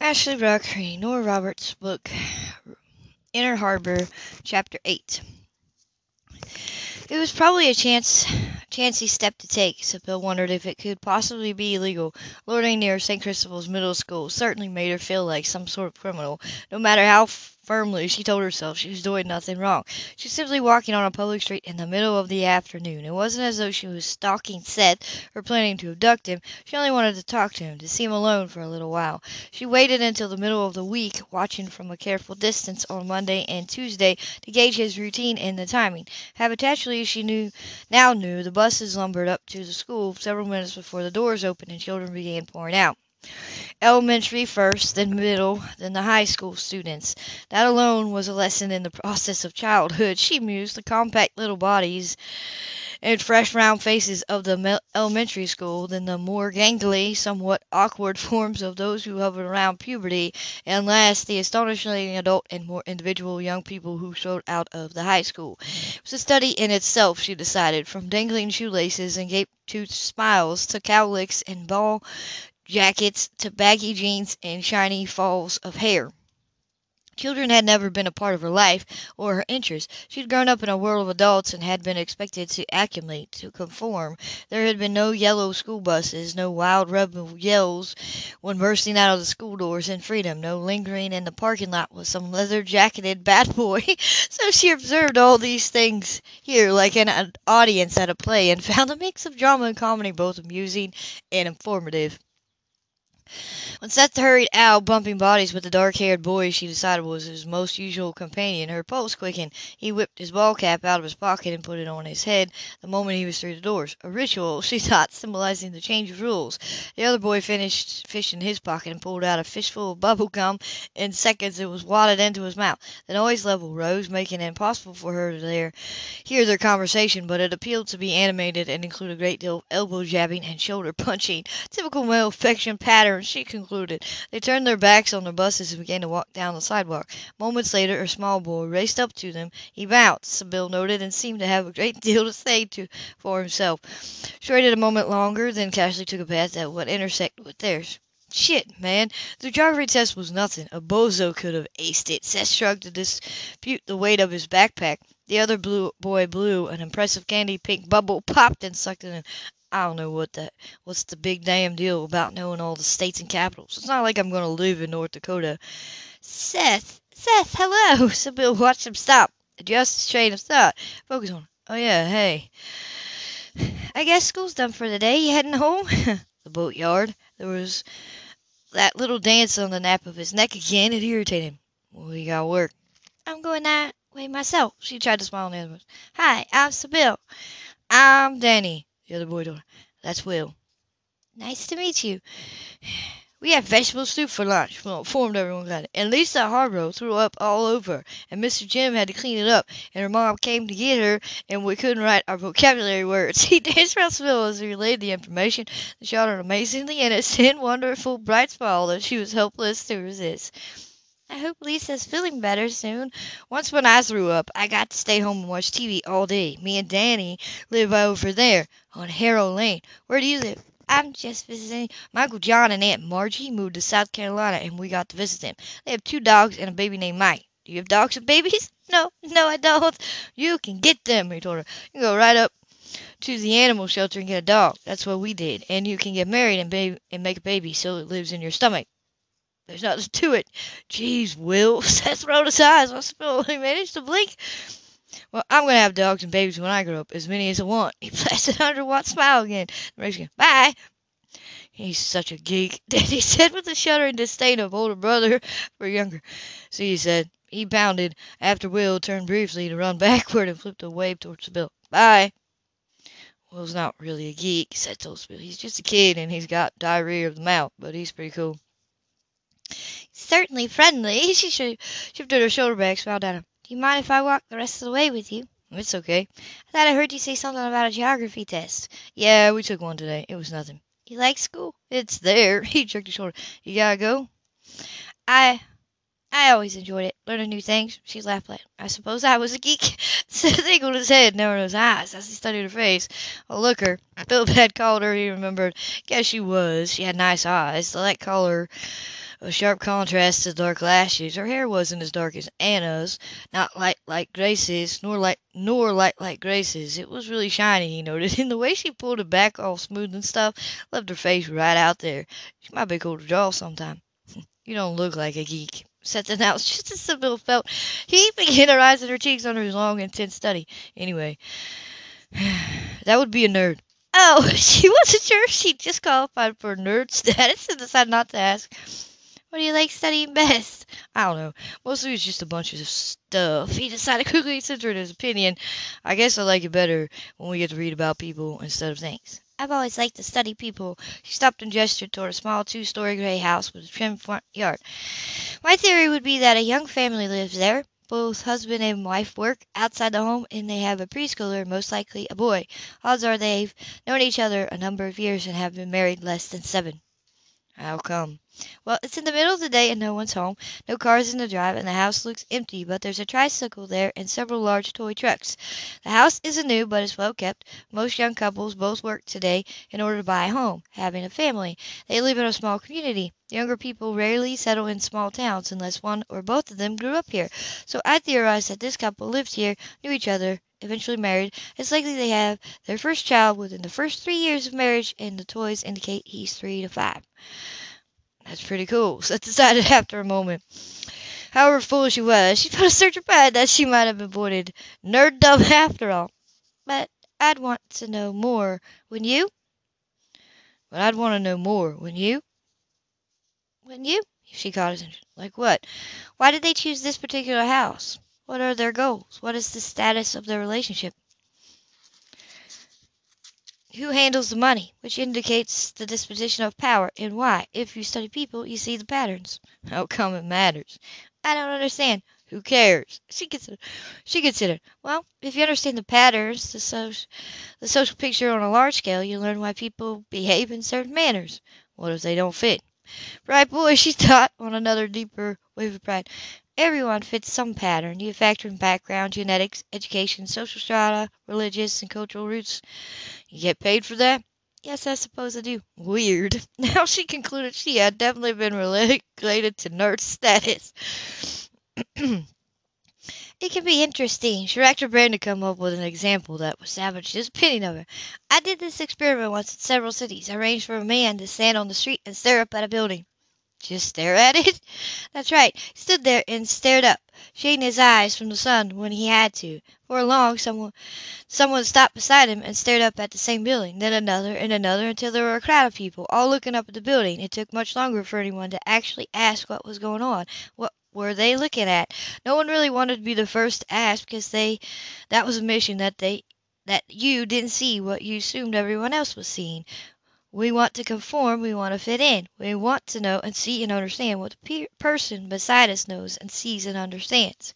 Ashley Brock reading Nora Roberts' book Inner Harbor, Chapter 8. It was probably a chance, chancy step to take, Sybil wondered if it could possibly be illegal. Lording near St. Christopher's Middle School certainly made her feel like some sort of criminal, no matter how firmly she told herself she was doing nothing wrong. She was simply walking on a public street in the middle of the afternoon. It wasn't as though she was stalking Seth or planning to abduct him. She only wanted to talk to him, to see him alone for a little while. She waited until the middle of the week, watching from a careful distance on Monday and Tuesday to gauge his routine and the timing. Habitually, she knew now knew the buses lumbered up to the school several minutes before the doors opened and children began pouring out. Elementary first, then middle, then the high school students. That alone was a lesson in the process of childhood, she mused. The compact little bodies and fresh round faces of the elementary school, then the more gangly, somewhat awkward forms of those who hovered around puberty, and last the astonishingly adult and more individual young people who showed out of the high school. It was a study in itself, she decided, from dangling shoelaces and gape-toothed smiles to cowlicks and ball jackets to baggy jeans and shiny falls of hair. Children had never been a part of her life or her interests. She had grown up in a world of adults and had been expected to acclimate, to conform. There had been no yellow school buses, no wild rebel yells when bursting out of the school doors in freedom, no lingering in the parking lot with some leather jacketed bad boy. so she observed all these things here like an audience at a play and found a mix of drama and comedy both amusing and informative. When Seth hurried out, bumping bodies with the dark-haired boy she decided was his most usual companion, her pulse quickened. He whipped his ball cap out of his pocket and put it on his head the moment he was through the doors. A ritual, she thought, symbolizing the change of rules. The other boy finished fishing his pocket and pulled out a fistful of bubble gum. In seconds it was wadded into his mouth. The noise level rose, making it impossible for her to hear their conversation, but it appeared to be animated and included a great deal of elbow jabbing and shoulder punching. Typical male affection pattern, she concluded. They turned their backs on their buses and began to walk down the sidewalk. Moments later a small boy raced up to them. He bounced, Bill noted, and seemed to have a great deal to say to for himself. She waited a moment longer, then casually took a path that would intersect with theirs. Shit, man. The geography test was nothing. A bozo could have aced it. Seth shrugged to dispute the weight of his backpack. The other blue boy blew. An impressive candy pink bubble popped and sucked it in. I don't know what that what's the big damn deal about knowing all the states and capitals. It's not like I'm going to live in North Dakota. Seth, Seth, hello. Sybil watch him stop. Adjust his train of thought. Focus on. Oh yeah, hey. I guess school's done for the day. You heading home? the boatyard. There was that little dance on the nape of his neck again. It irritated him. Well, you got work. I'm going that way myself. She tried to smile on the other. Hi, I'm Sybil. I'm Danny. The other boy told. That's Will. Nice to meet you. We had vegetable soup for lunch. Well, informed everyone got it. And Lisa Harborough threw up all over, and Mr. Jim had to clean it up, and her mom came to get her, and we couldn't write our vocabulary words. He danced around Sybil as he relayed the information showed an amazingly innocent, wonderful, bright smile that she was helpless to resist. I hope Lisa's feeling better soon. Once when I threw up, I got to stay home and watch TV all day. Me and Danny live over there on Harrow Lane. Where do you live? I'm just visiting. Uncle John and Aunt Margie moved to South Carolina and we got to visit them. They have two dogs and a baby named Mike. Do you have dogs and babies? No, no, I don't. You can get them, he told her. You can go right up to the animal shelter and get a dog. That's what we did. And you can get married and, baby, and make a baby so it lives in your stomach. There's nothing to it. Jeez, Will. Seth rolled his eyes. I suppose he managed to blink. Well, I'm going to have dogs and babies when I grow up, as many as I want. He flashed a hundred watt smile again. The again. Bye. He's such a geek, Danny said with a shudder and disdain of older brother for younger. See, he said. He bounded after Will turned briefly to run backward and flipped a wave towards the Bill. Bye. Will's not really a geek, said Bill. He's just a kid and he's got diarrhea of the mouth, but he's pretty cool. Certainly friendly. She shifted her shoulder back, smiled at him. Do you mind if I walk the rest of the way with you? It's okay. I thought I heard you say something about a geography test. Yeah, we took one today. It was nothing. You like school? It's there. He jerked his shoulder. You gotta go? I I always enjoyed it, learning new things. She laughed like, I suppose I was a geek. Seth angled his head, narrowed his eyes as he studied her face. Oh, a looker. Philip had called her, he remembered. Guess she was. She had nice eyes. The light color a sharp contrast to the dark lashes. Her hair wasn't as dark as Anna's, not light like Grace's, nor light nor light like Grace's. It was really shiny, he noted, and the way she pulled it back all smooth and stuff left her face right out there. She might be cool to draw sometime. you don't look like a geek. Said announced just as Sybil felt he began her eyes and her cheeks under his long, intense study. Anyway, that would be a nerd. Oh, she wasn't sure if she just qualified for nerd status and decided not to ask. What do you like studying best? I don't know. Mostly it's just a bunch of stuff. He decided quickly to censor his opinion. I guess I like it better when we get to read about people instead of things. I've always liked to study people. She stopped and gestured toward a small two-story gray house with a trim front yard. My theory would be that a young family lives there. Both husband and wife work outside the home, and they have a preschooler, most likely a boy. Odds are they've known each other a number of years and have been married less than seven. How come? Well, it's in the middle of the day and no one's home. No cars in the drive, and the house looks empty, but there's a tricycle there and several large toy trucks. The house isn't new, but it's well kept. Most young couples both work today in order to buy a home, having a family. They live in a small community. Younger people rarely settle in small towns unless one or both of them grew up here. So I theorize that this couple lived here, knew each other, eventually married. It's likely they have their first child within the first three years of marriage, and the toys indicate he's three to five. That's pretty cool, Seth decided after a moment. However foolish she was, she felt a certain pride that she might have avoided nerddom after all. But I'd want to know more, wouldn't you? But I'd want to know more, wouldn't you? Wouldn't you? She caught his attention. Like what? Why did they choose this particular house? What are their goals? What is the status of their relationship? Who handles the money, which indicates the disposition of power, and why? If you study people, you see the patterns. How come it matters? I don't understand. Who cares? She considered. She considered. Well, if you understand the patterns, the social, the social picture on a large scale, you learn why people behave in certain manners. What if they don't fit? Right, boy, she thought on another deeper wave of pride. Everyone fits some pattern. You factor in background, genetics, education, social strata, religious and cultural roots. You get paid for that? Yes, I suppose I do. Weird. Now she concluded she had definitely been related to nerd status. it can be interesting. She racked her brain to come up with an example that would salvage his opinion of her. I did this experiment once in several cities. I arranged for a man to stand on the street and stare up at a building. Just stare at it? That's right. He stood there and stared up, shading his eyes from the sun when he had to. For long, someone, someone stopped beside him and stared up at the same building, then another and another until there were a crowd of people, all looking up at the building. It took much longer for anyone to actually ask what was going on. What were they looking at? No one really wanted to be the first to ask because they that was a mission that they that you didn't see what you assumed everyone else was seeing. We want to conform, we want to fit in. We want to know and see and understand what the pe- person beside us knows and sees and understands.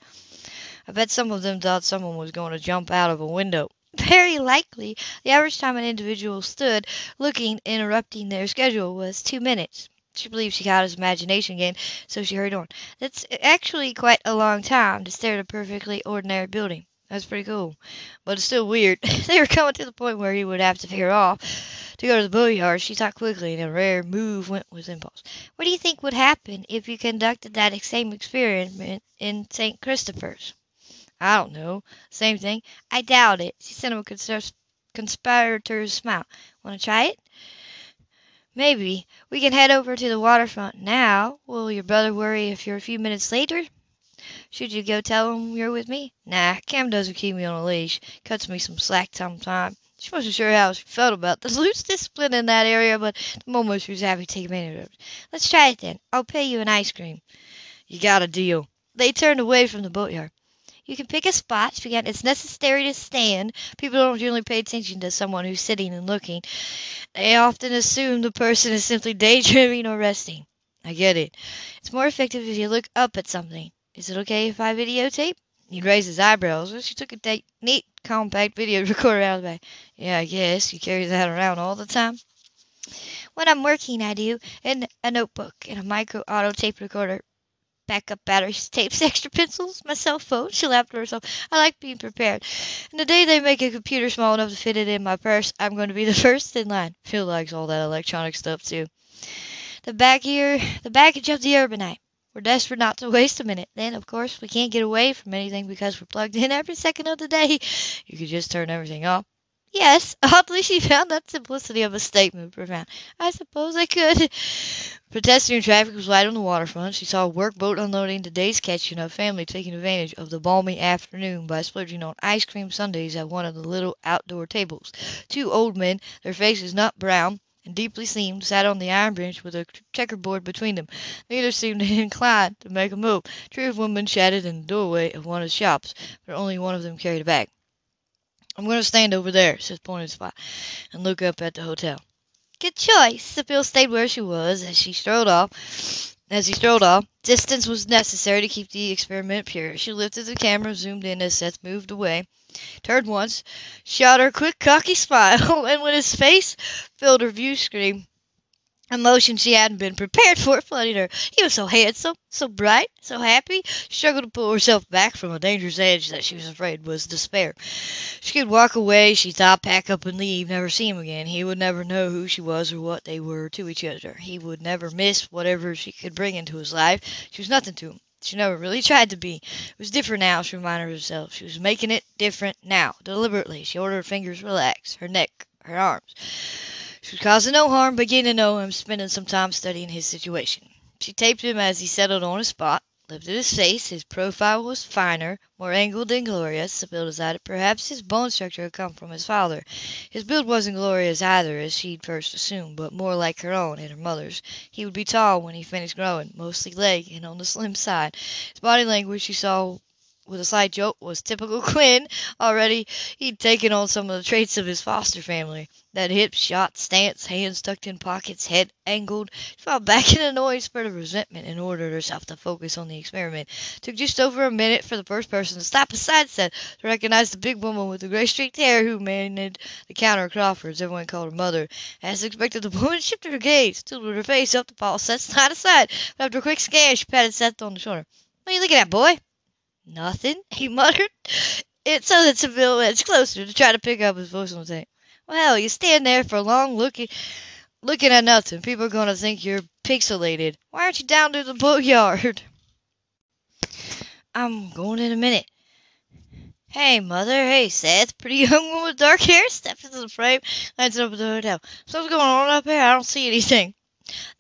I bet some of them thought someone was going to jump out of a window. Very likely. The average time an individual stood looking, interrupting their schedule, was two minutes. She believed she got his imagination again, so she hurried on. That's actually quite a long time to stare at a perfectly ordinary building. That's pretty cool. But it's still weird. they were coming to the point where he would have to veer off to go to the boatyard. She thought quickly, and a rare move went with impulse. What do you think would happen if you conducted that same experiment in St. Christopher's? I don't know. Same thing. I doubt it. She sent him a consp- conspirator's smile. Want to try it? Maybe. We can head over to the waterfront now. Will your brother worry if you're a few minutes later? Should you go tell him you're with me? Nah, Cam doesn't keep me on a leash. Cuts me some slack sometimes. She wasn't sure how she felt about the loose discipline in that area, but the moment she was happy to take advantage of it. Let's try it then. I'll pay you an ice cream. You got a deal. They turned away from the boatyard. You can pick a spot. She began, it's necessary to stand. People don't generally pay attention to someone who's sitting and looking. They often assume the person is simply daydreaming or resting. I get it. It's more effective if you look up at something. Is it okay if I videotape? He raised his eyebrows. She took a neat, compact video recorder out of the bag. Yeah, I guess. You carry that around all the time? When I'm working, I do. And a notebook and a micro auto tape recorder. Backup batteries, tapes, extra pencils, my cell phone. She laughed to herself. I like being prepared. And the day they make a computer small enough to fit it in my purse, I'm going to be the first in line. Phil likes all that electronic stuff, too. the baggage, the baggage of the urbanite. We're desperate not to waste a minute. Then, of course, we can't get away from anything because we're plugged in every second of the day. You could just turn everything off. Yes, oddly, she found that simplicity of a statement profound. I suppose I could. Pedestrian traffic was light on the waterfront. She saw a workboat unloading the day's catch and a family taking advantage of the balmy afternoon by splurging on ice cream sundaes at one of the little outdoor tables. Two old men, their faces not brown, and deeply seamed, sat on the iron bench with a checkerboard between them. Neither seemed inclined to make a move. Three of women chatted in the doorway of one of the shops, but only one of them carried a bag. I'm going to stand over there, said pointing spot, and look up at the hotel. Good choice. Sybil stayed where she was as she strolled off. As he strolled off, distance was necessary to keep the experiment pure. She lifted the camera, zoomed in as Seth moved away, turned once, shot her a quick, cocky smile, and when his face filled her view screen, Emotion she hadn't been prepared for flooded her. He was so handsome, so bright, so happy. She struggled to pull herself back from a dangerous edge that she was afraid was despair. She could walk away, she thought, pack up and leave, never see him again. He would never know who she was or what they were to each other. He would never miss whatever she could bring into his life. She was nothing to him. She never really tried to be. It was different now, she reminded herself. She was making it different now, deliberately. She ordered her fingers relax, her neck, her arms. She was causing no harm, but getting to know him, spending some time studying his situation. She taped him as he settled on a spot, lifted his face. His profile was finer, more angled than glorious, Sybil decided. Perhaps his bone structure had come from his father. His build wasn't glorious either, as she'd first assumed, but more like her own and her mother's. He would be tall when he finished growing, mostly leg and on the slim side. His body language, she saw with a side joke, was typical Quinn. Already he'd taken on some of the traits of his foster family. That hip shot stance, hands tucked in pockets, head angled. She felt back in a annoyed spurt of resentment and ordered herself to focus on the experiment. Took just over a minute for the first person to stop aside set to recognize the big woman with the gray streaked hair who managed the counter at Crawford's. Everyone called her mother. As expected, the woman shifted her gaze, stood with her face up to Paul Seth's side aside. But after a quick scan, she patted Seth on the shoulder. What are you looking at, boy? Nothing, he muttered. It so that Sybil edged closer to try to pick up his voice on tape. Well, you stand there for long looking looking at nothing. People are to think you're pixelated. Why aren't you down to the boatyard? I'm going in a minute. Hey, mother. Hey, Seth. Pretty young woman with dark hair steps into the frame, lights up at the hotel. Something's going on up here. I don't see anything.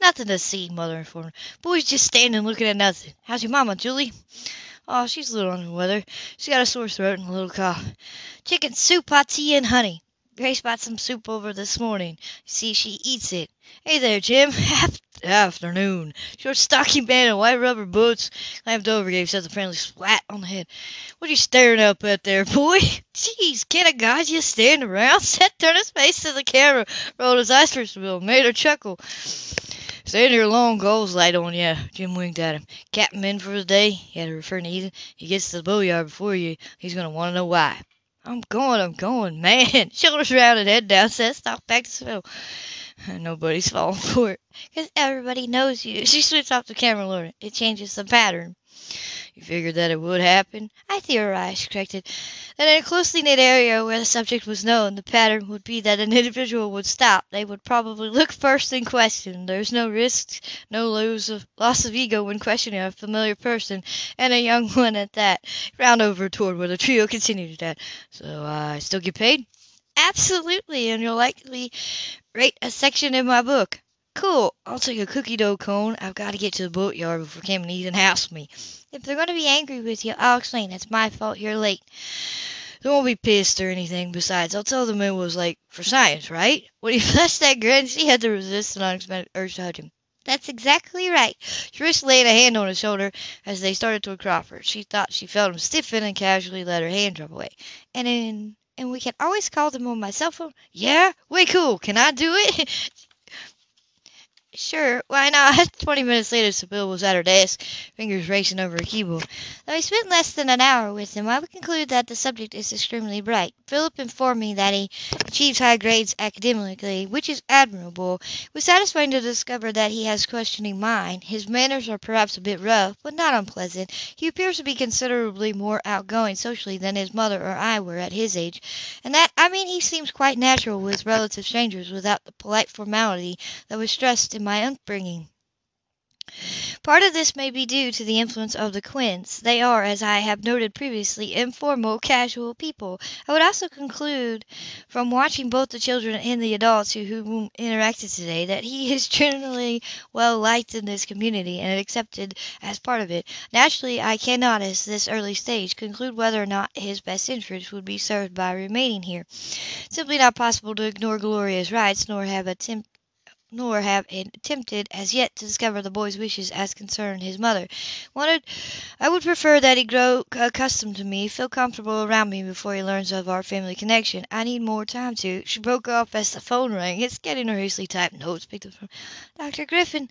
Nothing to see, mother informed. Boy's just standing looking at nothing. How's your mama, Julie? Oh, she's a little under the weather. She's got a sore throat and a little cough. Chicken soup, hot tea, and honey. Grace bought some soup over this morning. You see, she eats it. Hey there, Jim. Afternoon. Short, stocky man in white rubber boots. Clamped over, gave Seth a friendly splat on the head. What are you staring up at there, boy? Jeez, can't a guy just stand around? Seth turned his face to the camera, rolled his eyes for a spell, made her chuckle. Staying here long goals light on you. Jim winked at him. Captain in for the day? He had to refer to Ethan. He gets to the boatyard before you. He's going to want to know why. I'm going, I'm going, man. Shoulders rounded, head down, Seth stalked back to Phil. Nobody's falling for it. Because everybody knows you. She switched off the camera, Lord. It changes the pattern. You figured that it would happen? I theorized, corrected, that in a closely knit area where the subject was known, the pattern would be that an individual would stop. They would probably look first and question. There's no risk, no loss of, loss of ego when questioning a familiar person, and a young one at that. Round over toward where the trio continued at. So I uh, still get paid? Absolutely, and you'll likely rate a section in my book. Cool. I'll take a cookie dough cone. I've got to get to the boatyard before Cam and Ethan house me. If they're going to be angry with you, I'll explain. It's my fault you're late. They won't be pissed or anything. Besides, I'll tell them it was like for science, right? When he flashed that grin, she had to resist an unexpected urge to hug him. That's exactly right. Trish laid a hand on his shoulder as they started toward Crawford. She thought she felt him stiffen and casually let her hand drop away. And in and we can always call them on my cell phone. Yeah, way cool. Can I do it? Sure, why not? Twenty minutes later, Sybil was at her desk, fingers racing over a keyboard. Though I spent less than an hour with him, I would conclude that the subject is extremely bright. Philip informed me that he achieves high grades academically, which is admirable. It was satisfying to discover that he has questioning mind. His manners are perhaps a bit rough, but not unpleasant. He appears to be considerably more outgoing socially than his mother or I were at his age, and that I mean he seems quite natural with relative strangers without the polite formality that was stressed in my upbringing. Part of this may be due to the influence of the Quinns. They are, as I have noted previously, informal, casual people. I would also conclude from watching both the children and the adults who whom interacted today that he is generally well liked in this community and accepted as part of it. Naturally, I cannot, at this early stage, conclude whether or not his best interests would be served by remaining here. Simply not possible to ignore Gloria's rights, nor have attempt nor have attempted as yet to discover the boy's wishes as concerned his mother. Wanted, I would prefer that he grow accustomed to me, feel comfortable around me before he learns of our family connection. I need more time to. She broke off as the phone rang. It's getting her hastily typed notes. Picked up from Dr. Griffin.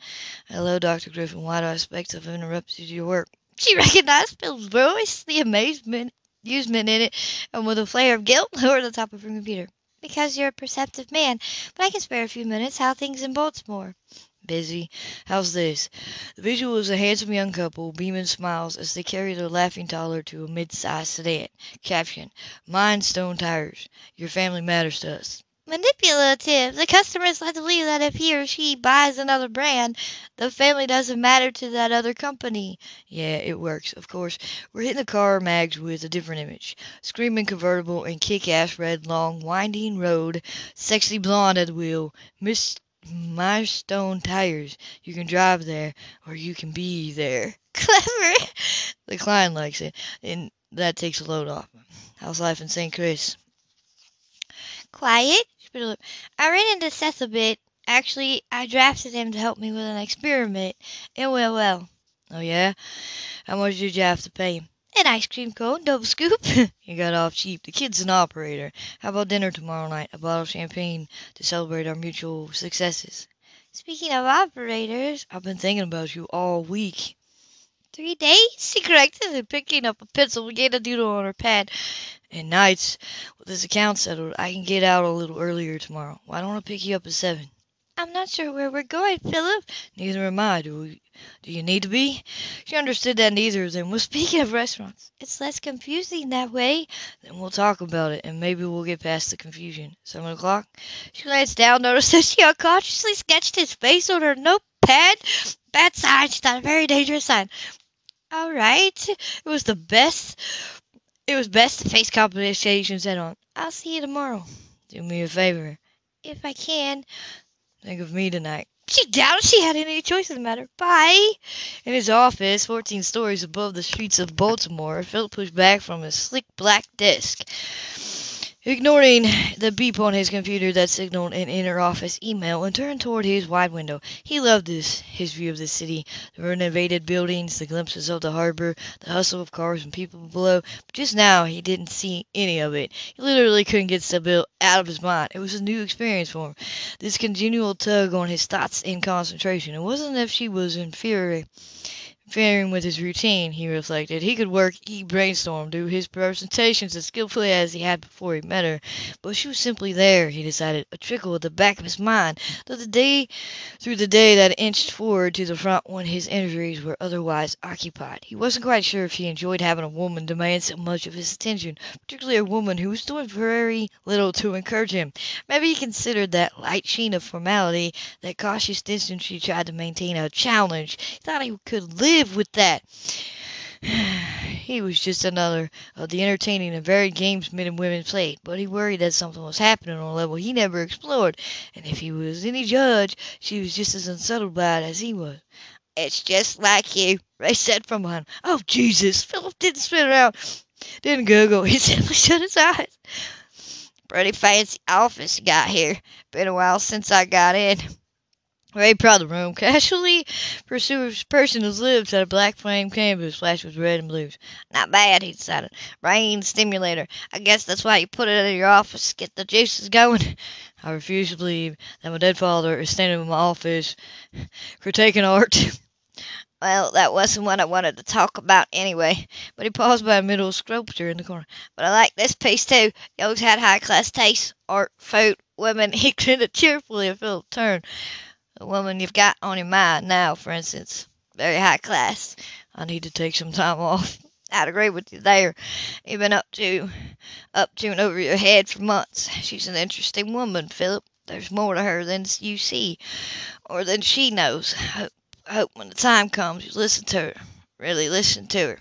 Hello, Dr. Griffin. Why do I expect to have interrupted your work? She recognized Phil's voice, the amazement, amusement in it, and with a flare of guilt over the top of her computer because you're a perceptive man, but I can spare a few minutes. How things in Baltimore? Busy. How's this? The visual is a handsome young couple, beaming smiles as they carry their laughing toddler to a mid-sized sedan. Caption: Mind Stone Tires. Your family matters to us manipulative. The customer is led to believe that if he or she buys another brand, the family doesn't matter to that other company. Yeah, it works. Of course, we're hitting the car mags with a different image. Screaming convertible and kick-ass red long winding road, sexy blonde at the wheel, Miss Milestone tires. You can drive there, or you can be there. Clever. The client likes it, and that takes a load off. How's life in St. Chris? Quiet. I ran into Seth a bit. Actually, I drafted him to help me with an experiment. It went well. Oh, yeah? How much did you have to pay him? An ice cream cone, double scoop. you got off cheap. The kid's an operator. How about dinner tomorrow night? A bottle of champagne to celebrate our mutual successes. Speaking of operators, I've been thinking about you all week. Three days? She corrected and picking up a pencil began to doodle on her pad. And nights, with this account settled, I can get out a little earlier tomorrow. Why don't I pick you up at seven? I'm not sure where we're going, Philip. Neither am I. Do we, do you need to be? She understood that neither of them was speaking of restaurants. It's less confusing that way. Then we'll talk about it, and maybe we'll get past the confusion. Seven o'clock? She glanced down, noticed that she unconsciously sketched his face on her notepad. Bad sign. She thought a very dangerous sign. All right. It was the best it was best to face complications head on. I'll see you tomorrow. Do me a favor. If I can. Think of me tonight. She doubted she had any choice in the matter. Bye. In his office, 14 stories above the streets of Baltimore, Philip pushed back from his slick black desk. Ignoring the beep on his computer that signaled an inner office email and turned toward his wide window. He loved this, his view of the city, the renovated buildings, the glimpses of the harbor, the hustle of cars and people below. But just now he didn't see any of it. He literally couldn't get Sybil out of his mind. It was a new experience for him. This continual tug on his thoughts and concentration. It wasn't as if she was inferior Interfering with his routine, he reflected. He could work, he brainstormed, do his presentations as skillfully as he had before he met her. But she was simply there, he decided, a trickle at the back of his mind, through the day through the day that inched forward to the front when his energies were otherwise occupied. He wasn't quite sure if he enjoyed having a woman demand so much of his attention, particularly a woman who was doing very little to encourage him. Maybe he considered that light sheen of formality, that cautious distance she tried to maintain a challenge. He thought he could live live with that. he was just another of the entertaining and varied games men and women played, but he worried that something was happening on a level he never explored, and if he was any judge, she was just as unsettled by it as he was. It's just like you, Ray said from behind. Oh, Jesus! Philip didn't spin around, didn't gurgle. He simply shut his eyes. Pretty fancy office got here. Been a while since I got in. Proud of the room. Casually pursues person whose lips had a black flame canvas flashed with red and blues. Not bad, he decided. Brain stimulator. I guess that's why you put it in your office, get the juices going. I refuse to believe that my dead father is standing in my office critiquing art. Well, that wasn't what I wanted to talk about anyway. But he paused by a middle sculpture in the corner. But I like this piece too. You always had high class taste. Art, food, women. He grinned cheerfully at Philip turned the woman you've got on your mind now, for instance, very high class. I need to take some time off. I'd agree with you there. You've been up to, up to and over your head for months. She's an interesting woman, Philip. There's more to her than you see, or than she knows. I hope when the time comes you listen to her. Really listen to her.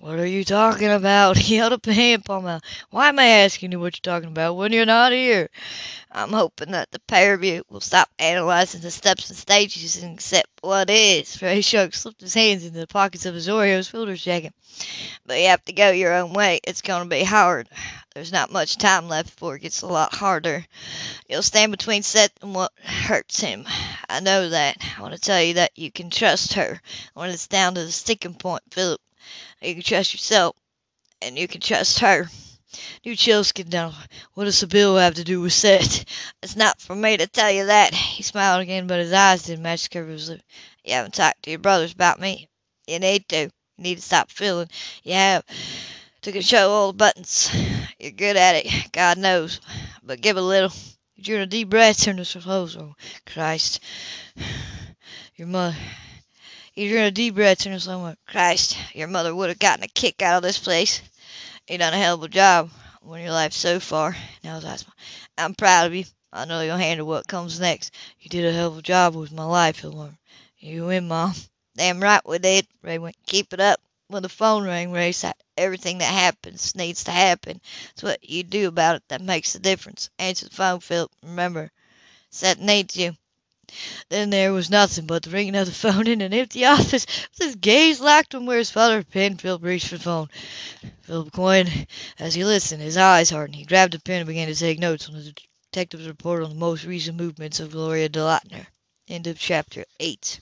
What are you talking about? Up a hand palm out. Why am I asking you what you're talking about when you're not here? I'm hoping that the pair of you will stop analyzing the steps and stages and accept what is. Ray Shuck slipped his hands into the pockets of his Orioles fielder's jacket. But you have to go your own way. It's going to be hard. There's not much time left before it gets a lot harder. You'll stand between Seth and what hurts him. I know that. I want to tell you that you can trust her. When it's down to the sticking point, Philip, you can trust yourself, and you can trust her. New chills get down. What does Sybil have to do with Seth? It's not for me to tell you that. He smiled again, but his eyes didn't match the curve of his lips. You haven't talked to your brothers about me. You need to. You need to stop feeling you have to control all the buttons. You're good at it, God knows. But give a little. You drew a deep breath, to close. Oh, Christ. Your mother. You drew a deep breath, to slow Christ, your mother would have gotten a kick out of this place. You done a hell of a job on your life so far. Now, that's I'm proud of you. I know you'll handle what comes next. You did a hell of a job with my life, Hilmar. You win, Mom. Damn right we did. Ray went, keep it up. When the phone rang, Ray said, everything that happens needs to happen. It's what you do about it that makes the difference. Answer the phone, Philip. Remember, Seth needs you. Then there was nothing but the ringing of the phone in an empty office, with his gaze locked on where his father had been. Philip reached for the phone. Philip Quinn, as he listened, his eyes hardened. He grabbed a pen and began to take notes on the detective's report on the most recent movements of Gloria DeLauter. End of chapter 8.